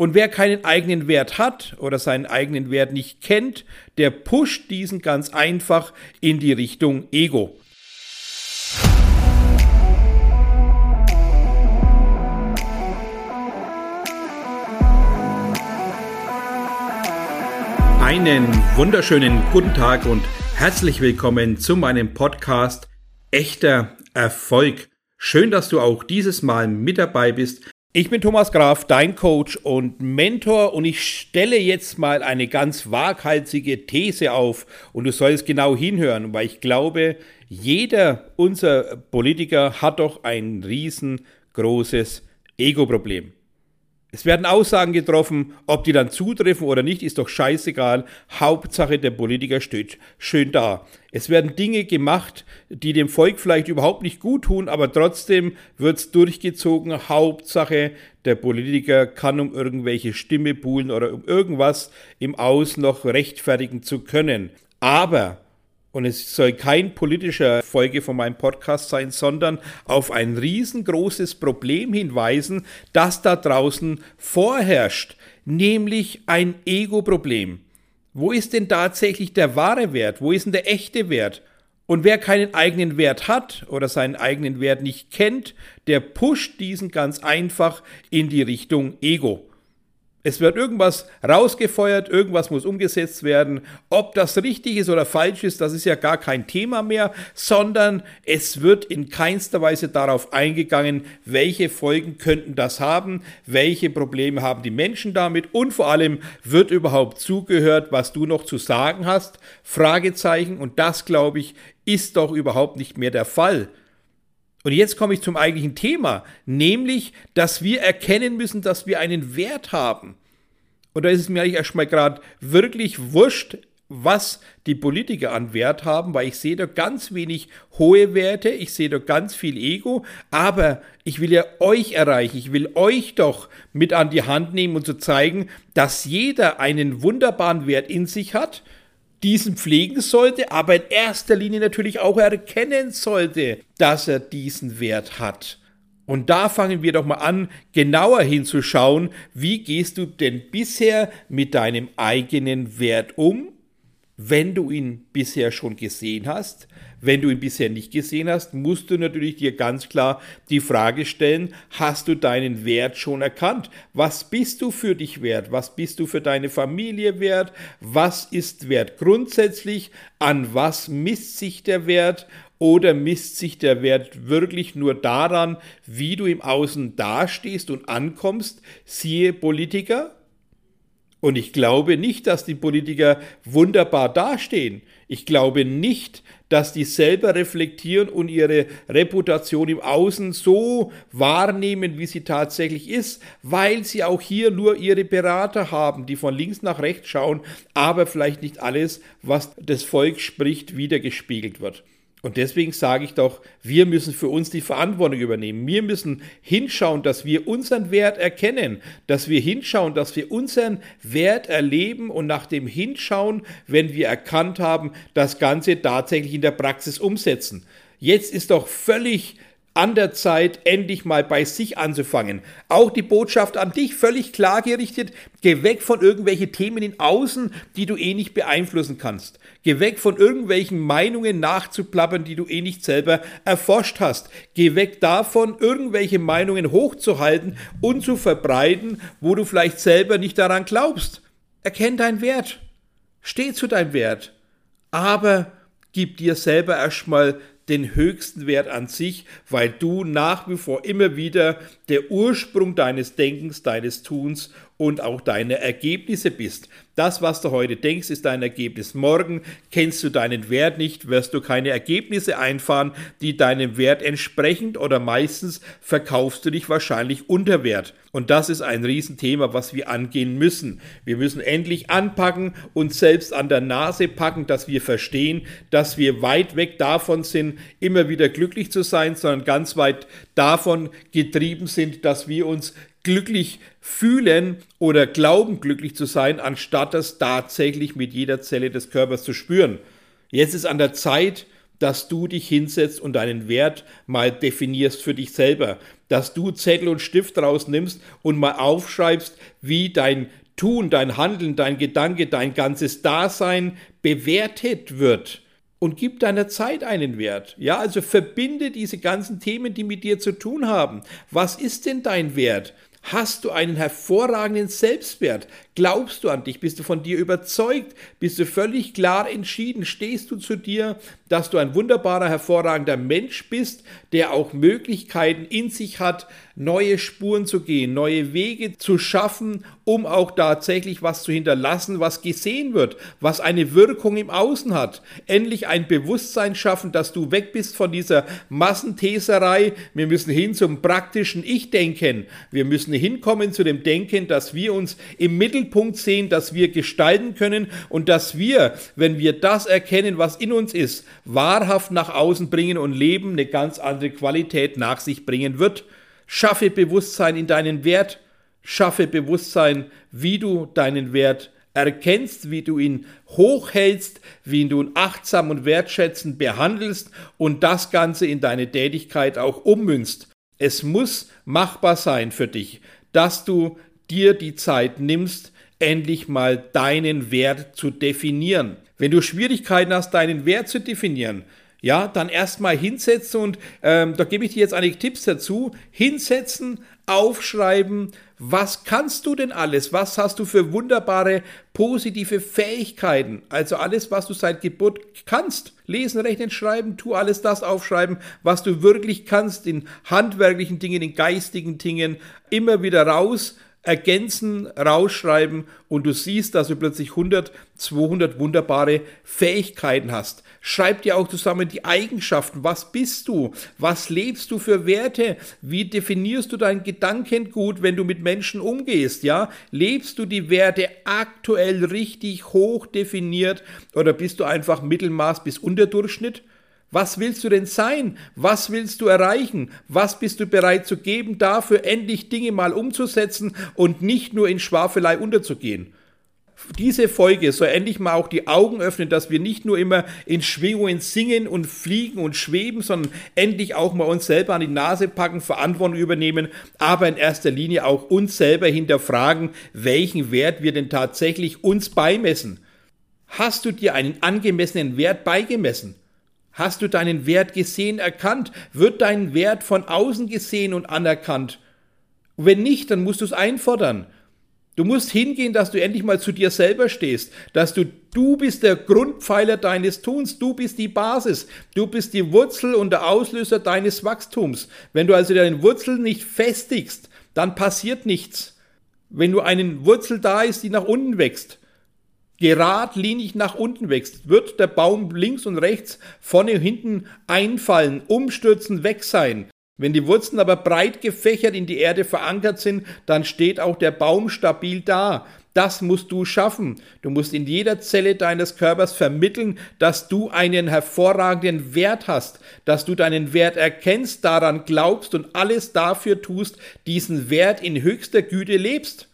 Und wer keinen eigenen Wert hat oder seinen eigenen Wert nicht kennt, der pusht diesen ganz einfach in die Richtung Ego. Einen wunderschönen guten Tag und herzlich willkommen zu meinem Podcast Echter Erfolg. Schön, dass du auch dieses Mal mit dabei bist ich bin Thomas Graf, dein Coach und Mentor und ich stelle jetzt mal eine ganz waghalsige These auf und du sollst genau hinhören, weil ich glaube, jeder unserer Politiker hat doch ein riesengroßes Ego-Problem. Es werden Aussagen getroffen, ob die dann zutreffen oder nicht, ist doch scheißegal. Hauptsache, der Politiker steht schön da. Es werden Dinge gemacht, die dem Volk vielleicht überhaupt nicht gut tun, aber trotzdem wird's durchgezogen. Hauptsache, der Politiker kann um irgendwelche Stimme buhlen oder um irgendwas im Aus noch rechtfertigen zu können. Aber und es soll kein politischer Folge von meinem Podcast sein, sondern auf ein riesengroßes Problem hinweisen, das da draußen vorherrscht, nämlich ein Ego-Problem. Wo ist denn tatsächlich der wahre Wert? Wo ist denn der echte Wert? Und wer keinen eigenen Wert hat oder seinen eigenen Wert nicht kennt, der pusht diesen ganz einfach in die Richtung Ego. Es wird irgendwas rausgefeuert, irgendwas muss umgesetzt werden. Ob das richtig ist oder falsch ist, das ist ja gar kein Thema mehr, sondern es wird in keinster Weise darauf eingegangen, welche Folgen könnten das haben, welche Probleme haben die Menschen damit und vor allem wird überhaupt zugehört, was du noch zu sagen hast. Fragezeichen und das, glaube ich, ist doch überhaupt nicht mehr der Fall. Und jetzt komme ich zum eigentlichen Thema, nämlich, dass wir erkennen müssen, dass wir einen Wert haben. Und da ist es mir eigentlich erstmal gerade wirklich wurscht, was die Politiker an Wert haben, weil ich sehe da ganz wenig hohe Werte, ich sehe da ganz viel Ego, aber ich will ja euch erreichen, ich will euch doch mit an die Hand nehmen und zu so zeigen, dass jeder einen wunderbaren Wert in sich hat diesen pflegen sollte, aber in erster Linie natürlich auch erkennen sollte, dass er diesen Wert hat. Und da fangen wir doch mal an, genauer hinzuschauen, wie gehst du denn bisher mit deinem eigenen Wert um, wenn du ihn bisher schon gesehen hast, wenn du ihn bisher nicht gesehen hast, musst du natürlich dir ganz klar die Frage stellen, hast du deinen Wert schon erkannt? Was bist du für dich wert? Was bist du für deine Familie wert? Was ist wert grundsätzlich? An was misst sich der Wert? Oder misst sich der Wert wirklich nur daran, wie du im Außen dastehst und ankommst? Siehe Politiker, und ich glaube nicht, dass die Politiker wunderbar dastehen. Ich glaube nicht, dass die selber reflektieren und ihre Reputation im Außen so wahrnehmen, wie sie tatsächlich ist, weil sie auch hier nur ihre Berater haben, die von links nach rechts schauen, aber vielleicht nicht alles, was das Volk spricht, wiedergespiegelt wird. Und deswegen sage ich doch, wir müssen für uns die Verantwortung übernehmen. Wir müssen hinschauen, dass wir unseren Wert erkennen, dass wir hinschauen, dass wir unseren Wert erleben und nach dem Hinschauen, wenn wir erkannt haben, das Ganze tatsächlich in der Praxis umsetzen. Jetzt ist doch völlig an der Zeit, endlich mal bei sich anzufangen. Auch die Botschaft an dich völlig klar gerichtet. Geh weg von irgendwelchen Themen in Außen, die du eh nicht beeinflussen kannst. Geh weg von irgendwelchen Meinungen nachzuplappern, die du eh nicht selber erforscht hast. Geh weg davon, irgendwelche Meinungen hochzuhalten und zu verbreiten, wo du vielleicht selber nicht daran glaubst. Erkenn deinen Wert. Steh zu deinem Wert. Aber gib dir selber erstmal den höchsten Wert an sich, weil du nach wie vor immer wieder der Ursprung deines Denkens, deines Tuns und auch deine Ergebnisse bist. Das, was du heute denkst, ist dein Ergebnis. Morgen kennst du deinen Wert nicht, wirst du keine Ergebnisse einfahren, die deinem Wert entsprechen oder meistens verkaufst du dich wahrscheinlich unter Wert. Und das ist ein Riesenthema, was wir angehen müssen. Wir müssen endlich anpacken und selbst an der Nase packen, dass wir verstehen, dass wir weit weg davon sind, immer wieder glücklich zu sein, sondern ganz weit davon getrieben sind, dass wir uns glücklich fühlen oder glauben glücklich zu sein, anstatt das tatsächlich mit jeder Zelle des Körpers zu spüren. Jetzt ist an der Zeit, dass du dich hinsetzt und deinen Wert mal definierst für dich selber. Dass du Zettel und Stift rausnimmst und mal aufschreibst, wie dein Tun, dein Handeln, dein Gedanke, dein ganzes Dasein bewertet wird. Und gib deiner Zeit einen Wert. Ja, also verbinde diese ganzen Themen, die mit dir zu tun haben. Was ist denn dein Wert? Hast du einen hervorragenden Selbstwert? Glaubst du an dich? Bist du von dir überzeugt? Bist du völlig klar entschieden? Stehst du zu dir, dass du ein wunderbarer, hervorragender Mensch bist, der auch Möglichkeiten in sich hat, neue Spuren zu gehen, neue Wege zu schaffen, um auch tatsächlich was zu hinterlassen, was gesehen wird, was eine Wirkung im Außen hat. Endlich ein Bewusstsein schaffen, dass du weg bist von dieser Massentheserei. Wir müssen hin zum praktischen Ich-Denken. Wir müssen hinkommen zu dem Denken, dass wir uns im Mittelpunkt sehen, dass wir gestalten können und dass wir, wenn wir das erkennen, was in uns ist, wahrhaft nach außen bringen und Leben eine ganz andere Qualität nach sich bringen wird. Schaffe Bewusstsein in deinen Wert, schaffe Bewusstsein, wie du deinen Wert erkennst, wie du ihn hochhältst, wie du ihn achtsam und wertschätzend behandelst und das Ganze in deine Tätigkeit auch ummünzt. Es muss machbar sein für dich, dass du dir die Zeit nimmst, endlich mal deinen Wert zu definieren. Wenn du Schwierigkeiten hast, deinen Wert zu definieren, ja, dann erstmal hinsetzen und ähm, da gebe ich dir jetzt einige Tipps dazu. Hinsetzen, aufschreiben, was kannst du denn alles? Was hast du für wunderbare positive Fähigkeiten? Also alles, was du seit Geburt kannst. Lesen, rechnen, schreiben, tu alles das aufschreiben, was du wirklich kannst in handwerklichen Dingen, in geistigen Dingen. Immer wieder raus ergänzen, rausschreiben und du siehst, dass du plötzlich 100, 200 wunderbare Fähigkeiten hast. Schreib dir auch zusammen die Eigenschaften. Was bist du? Was lebst du für Werte? Wie definierst du dein Gedankengut, wenn du mit Menschen umgehst? Ja, lebst du die Werte aktuell richtig hoch definiert oder bist du einfach Mittelmaß bis Unterdurchschnitt? Was willst du denn sein? Was willst du erreichen? Was bist du bereit zu geben, dafür endlich Dinge mal umzusetzen und nicht nur in Schwafelei unterzugehen? Diese Folge soll endlich mal auch die Augen öffnen, dass wir nicht nur immer in Schwingungen singen und fliegen und schweben, sondern endlich auch mal uns selber an die Nase packen, Verantwortung übernehmen, aber in erster Linie auch uns selber hinterfragen, welchen Wert wir denn tatsächlich uns beimessen. Hast du dir einen angemessenen Wert beigemessen? Hast du deinen Wert gesehen, erkannt? Wird dein Wert von außen gesehen und anerkannt? wenn nicht, dann musst du es einfordern. Du musst hingehen, dass du endlich mal zu dir selber stehst, dass du, du bist der Grundpfeiler deines Tuns, du bist die Basis, du bist die Wurzel und der Auslöser deines Wachstums. Wenn du also deine Wurzel nicht festigst, dann passiert nichts. Wenn du einen Wurzel da ist, die nach unten wächst, geradlinig nach unten wächst, wird der Baum links und rechts, vorne und hinten einfallen, umstürzen, weg sein. Wenn die Wurzeln aber breit gefächert in die Erde verankert sind, dann steht auch der Baum stabil da. Das musst du schaffen. Du musst in jeder Zelle deines Körpers vermitteln, dass du einen hervorragenden Wert hast, dass du deinen Wert erkennst, daran glaubst und alles dafür tust, diesen Wert in höchster Güte lebst.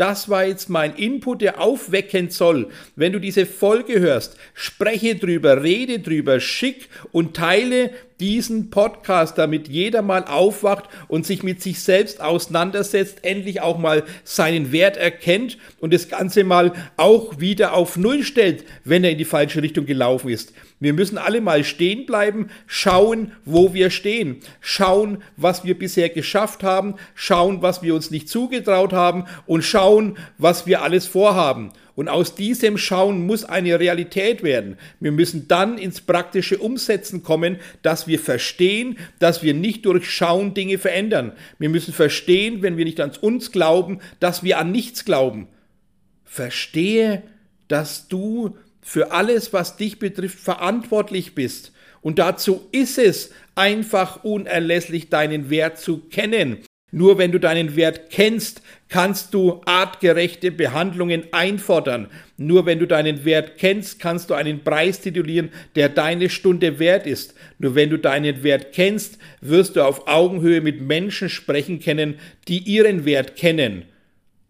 Das war jetzt mein Input, der aufwecken soll. Wenn du diese Folge hörst, spreche drüber, rede drüber, schick und teile diesen Podcast, damit jeder mal aufwacht und sich mit sich selbst auseinandersetzt, endlich auch mal seinen Wert erkennt und das Ganze mal auch wieder auf Null stellt, wenn er in die falsche Richtung gelaufen ist. Wir müssen alle mal stehen bleiben, schauen, wo wir stehen, schauen, was wir bisher geschafft haben, schauen, was wir uns nicht zugetraut haben und schauen, was wir alles vorhaben. Und aus diesem Schauen muss eine Realität werden. Wir müssen dann ins praktische Umsetzen kommen, dass wir verstehen, dass wir nicht durch Schauen Dinge verändern. Wir müssen verstehen, wenn wir nicht an uns glauben, dass wir an nichts glauben. Verstehe, dass du für alles, was dich betrifft, verantwortlich bist. Und dazu ist es einfach unerlässlich, deinen Wert zu kennen. Nur wenn du deinen Wert kennst, kannst du artgerechte Behandlungen einfordern. Nur wenn du deinen Wert kennst, kannst du einen Preis titulieren, der deine Stunde wert ist. Nur wenn du deinen Wert kennst, wirst du auf Augenhöhe mit Menschen sprechen können, die ihren Wert kennen.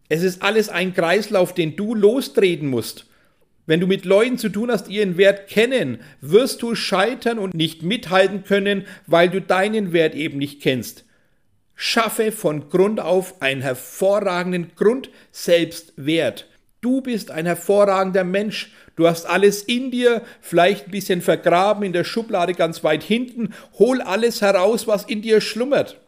Es ist alles ein Kreislauf, den du lostreten musst. Wenn du mit Leuten zu tun hast, die ihren Wert kennen, wirst du scheitern und nicht mithalten können, weil du deinen Wert eben nicht kennst. Schaffe von Grund auf einen hervorragenden Grundselbstwert. Du bist ein hervorragender Mensch. Du hast alles in dir, vielleicht ein bisschen vergraben in der Schublade ganz weit hinten. Hol alles heraus, was in dir schlummert.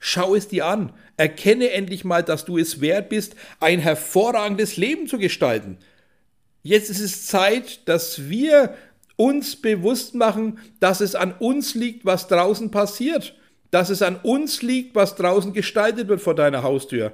Schau es dir an. Erkenne endlich mal, dass du es wert bist, ein hervorragendes Leben zu gestalten. Jetzt ist es Zeit, dass wir uns bewusst machen, dass es an uns liegt, was draußen passiert dass es an uns liegt, was draußen gestaltet wird vor deiner Haustür,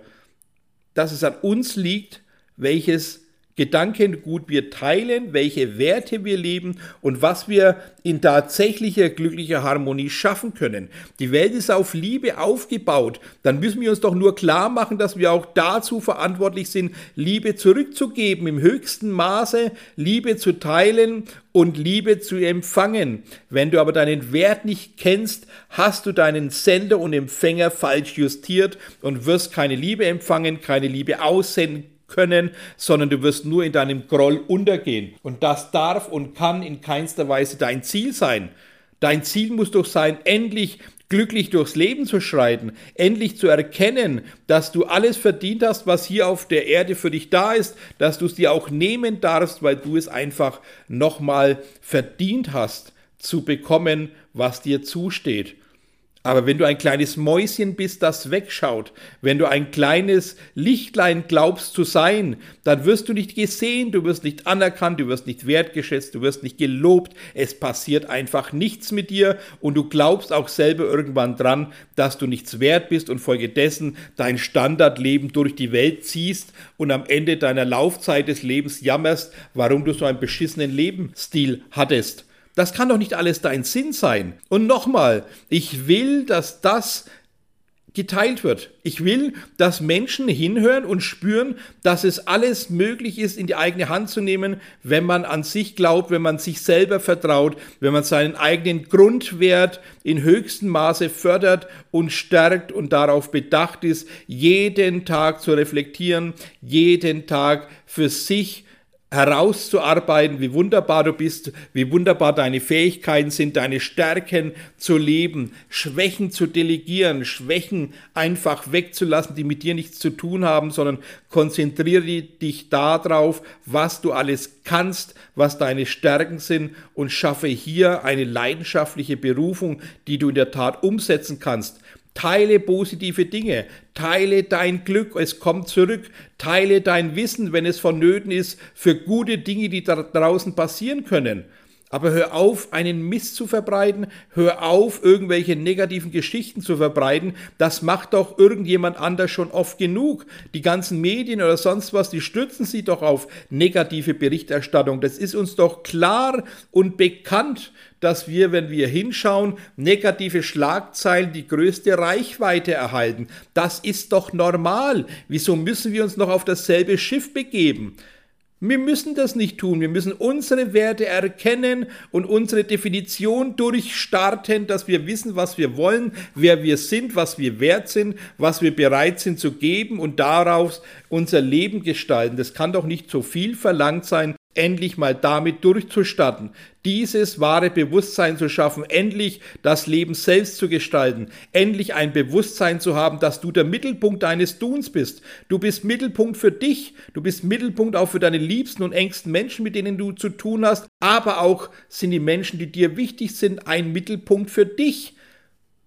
dass es an uns liegt, welches Gedankengut wir teilen, welche Werte wir leben und was wir in tatsächlicher glücklicher Harmonie schaffen können. Die Welt ist auf Liebe aufgebaut. Dann müssen wir uns doch nur klar machen, dass wir auch dazu verantwortlich sind, Liebe zurückzugeben, im höchsten Maße Liebe zu teilen und Liebe zu empfangen. Wenn du aber deinen Wert nicht kennst, hast du deinen Sender und Empfänger falsch justiert und wirst keine Liebe empfangen, keine Liebe aussenden können, sondern du wirst nur in deinem Groll untergehen. Und das darf und kann in keinster Weise dein Ziel sein. Dein Ziel muss doch sein, endlich glücklich durchs Leben zu schreiten, endlich zu erkennen, dass du alles verdient hast, was hier auf der Erde für dich da ist, dass du es dir auch nehmen darfst, weil du es einfach nochmal verdient hast, zu bekommen, was dir zusteht. Aber wenn du ein kleines Mäuschen bist, das wegschaut, wenn du ein kleines Lichtlein glaubst zu sein, dann wirst du nicht gesehen, du wirst nicht anerkannt, du wirst nicht wertgeschätzt, du wirst nicht gelobt, es passiert einfach nichts mit dir und du glaubst auch selber irgendwann dran, dass du nichts wert bist und folgedessen dein Standardleben durch die Welt ziehst und am Ende deiner Laufzeit des Lebens jammerst, warum du so einen beschissenen Lebensstil hattest. Das kann doch nicht alles dein Sinn sein. Und nochmal, ich will, dass das geteilt wird. Ich will, dass Menschen hinhören und spüren, dass es alles möglich ist, in die eigene Hand zu nehmen, wenn man an sich glaubt, wenn man sich selber vertraut, wenn man seinen eigenen Grundwert in höchstem Maße fördert und stärkt und darauf bedacht ist, jeden Tag zu reflektieren, jeden Tag für sich herauszuarbeiten, wie wunderbar du bist, wie wunderbar deine Fähigkeiten sind, deine Stärken zu leben, Schwächen zu delegieren, Schwächen einfach wegzulassen, die mit dir nichts zu tun haben, sondern konzentriere dich darauf, was du alles kannst, was deine Stärken sind und schaffe hier eine leidenschaftliche Berufung, die du in der Tat umsetzen kannst. Teile positive Dinge, teile dein Glück, es kommt zurück, teile dein Wissen, wenn es vonnöten ist, für gute Dinge, die da draußen passieren können. Aber hör auf, einen Mist zu verbreiten, hör auf, irgendwelche negativen Geschichten zu verbreiten. Das macht doch irgendjemand anders schon oft genug. Die ganzen Medien oder sonst was, die stützen sich doch auf negative Berichterstattung. Das ist uns doch klar und bekannt, dass wir, wenn wir hinschauen, negative Schlagzeilen die größte Reichweite erhalten. Das ist doch normal. Wieso müssen wir uns noch auf dasselbe Schiff begeben? Wir müssen das nicht tun. Wir müssen unsere Werte erkennen und unsere Definition durchstarten, dass wir wissen, was wir wollen, wer wir sind, was wir wert sind, was wir bereit sind zu geben und daraus unser Leben gestalten. Das kann doch nicht so viel verlangt sein, endlich mal damit durchzustatten, dieses wahre Bewusstsein zu schaffen, endlich das Leben selbst zu gestalten, endlich ein Bewusstsein zu haben, dass du der Mittelpunkt deines Tuns bist. Du bist Mittelpunkt für dich, du bist Mittelpunkt auch für deine liebsten und engsten Menschen, mit denen du zu tun hast, aber auch sind die Menschen, die dir wichtig sind, ein Mittelpunkt für dich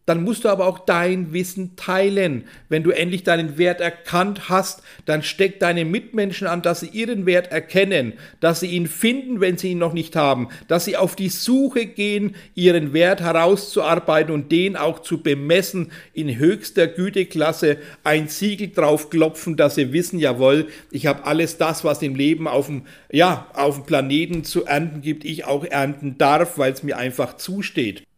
dann musst du aber auch dein Wissen teilen. Wenn du endlich deinen Wert erkannt hast, dann steck deine Mitmenschen an, dass sie ihren Wert erkennen, dass sie ihn finden, wenn sie ihn noch nicht haben, dass sie auf die Suche gehen, ihren Wert herauszuarbeiten und den auch zu bemessen in höchster Güteklasse, ein Siegel drauf klopfen, dass sie wissen, jawohl, ich habe alles das, was im Leben auf dem, ja, auf dem Planeten zu ernten gibt, ich auch ernten darf, weil es mir einfach zusteht.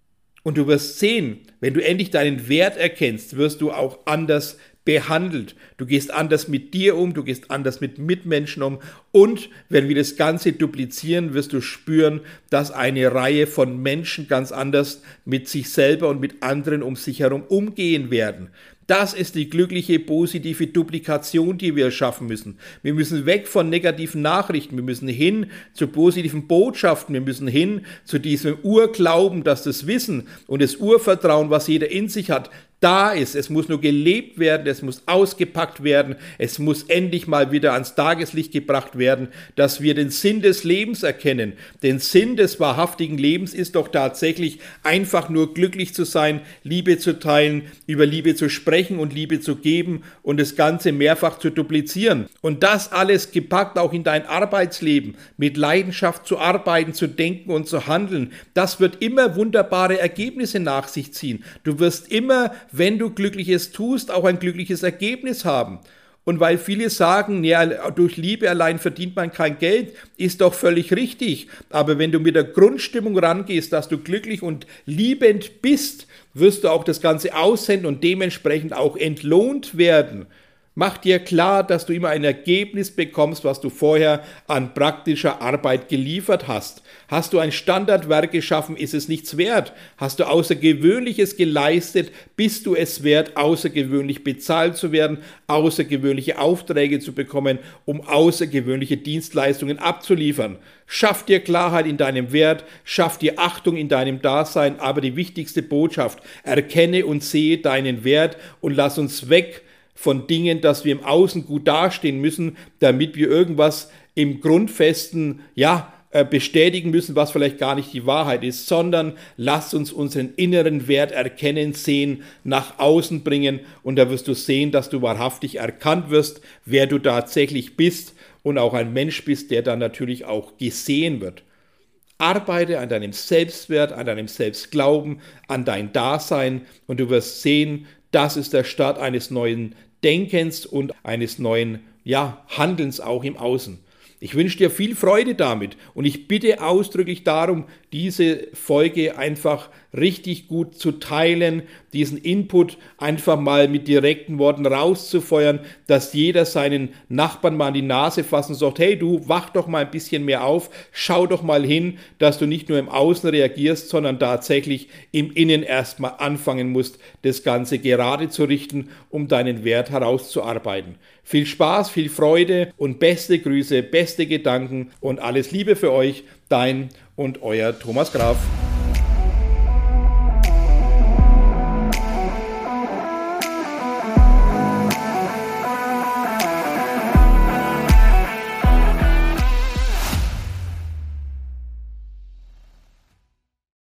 Und du wirst sehen, wenn du endlich deinen Wert erkennst, wirst du auch anders behandelt. Du gehst anders mit dir um, du gehst anders mit Mitmenschen um und wenn wir das Ganze duplizieren, wirst du spüren, dass eine Reihe von Menschen ganz anders mit sich selber und mit anderen um sich herum umgehen werden. Das ist die glückliche, positive Duplikation, die wir schaffen müssen. Wir müssen weg von negativen Nachrichten, wir müssen hin zu positiven Botschaften, wir müssen hin zu diesem Urglauben, dass das Wissen und das Urvertrauen, was jeder in sich hat, da ist. Es muss nur gelebt werden, es muss ausgepackt werden, es muss endlich mal wieder ans Tageslicht gebracht werden, dass wir den Sinn des Lebens erkennen. Den Sinn des wahrhaftigen Lebens ist doch tatsächlich einfach nur glücklich zu sein, Liebe zu teilen, über Liebe zu sprechen und Liebe zu geben und das Ganze mehrfach zu duplizieren. Und das alles gepackt auch in dein Arbeitsleben, mit Leidenschaft zu arbeiten, zu denken und zu handeln. Das wird immer wunderbare Ergebnisse nach sich ziehen. Du wirst immer wenn du Glückliches tust, auch ein glückliches Ergebnis haben. Und weil viele sagen, ja, durch Liebe allein verdient man kein Geld, ist doch völlig richtig. Aber wenn du mit der Grundstimmung rangehst, dass du glücklich und liebend bist, wirst du auch das Ganze aussenden und dementsprechend auch entlohnt werden. Mach dir klar, dass du immer ein Ergebnis bekommst, was du vorher an praktischer Arbeit geliefert hast. Hast du ein Standardwerk geschaffen, ist es nichts wert. Hast du Außergewöhnliches geleistet, bist du es wert, außergewöhnlich bezahlt zu werden, außergewöhnliche Aufträge zu bekommen, um außergewöhnliche Dienstleistungen abzuliefern. Schaff dir Klarheit in deinem Wert, schaff dir Achtung in deinem Dasein, aber die wichtigste Botschaft, erkenne und sehe deinen Wert und lass uns weg von Dingen, dass wir im Außen gut dastehen müssen, damit wir irgendwas im Grundfesten, ja, äh, bestätigen müssen, was vielleicht gar nicht die Wahrheit ist, sondern lasst uns unseren inneren Wert erkennen, sehen, nach außen bringen und da wirst du sehen, dass du wahrhaftig erkannt wirst, wer du tatsächlich bist und auch ein Mensch bist, der dann natürlich auch gesehen wird. Arbeite an deinem Selbstwert, an deinem Selbstglauben, an dein Dasein und du wirst sehen, das ist der Start eines neuen Denkens und eines neuen ja, Handelns auch im Außen. Ich wünsche dir viel Freude damit und ich bitte ausdrücklich darum, diese Folge einfach richtig gut zu teilen, diesen Input einfach mal mit direkten Worten rauszufeuern, dass jeder seinen Nachbarn mal an die Nase fassen und sagt, hey du, wach doch mal ein bisschen mehr auf, schau doch mal hin, dass du nicht nur im Außen reagierst, sondern tatsächlich im Innen erstmal anfangen musst, das Ganze gerade zu richten, um deinen Wert herauszuarbeiten. Viel Spaß, viel Freude und beste Grüße, beste Gedanken und alles Liebe für euch, dein und euer Thomas Graf.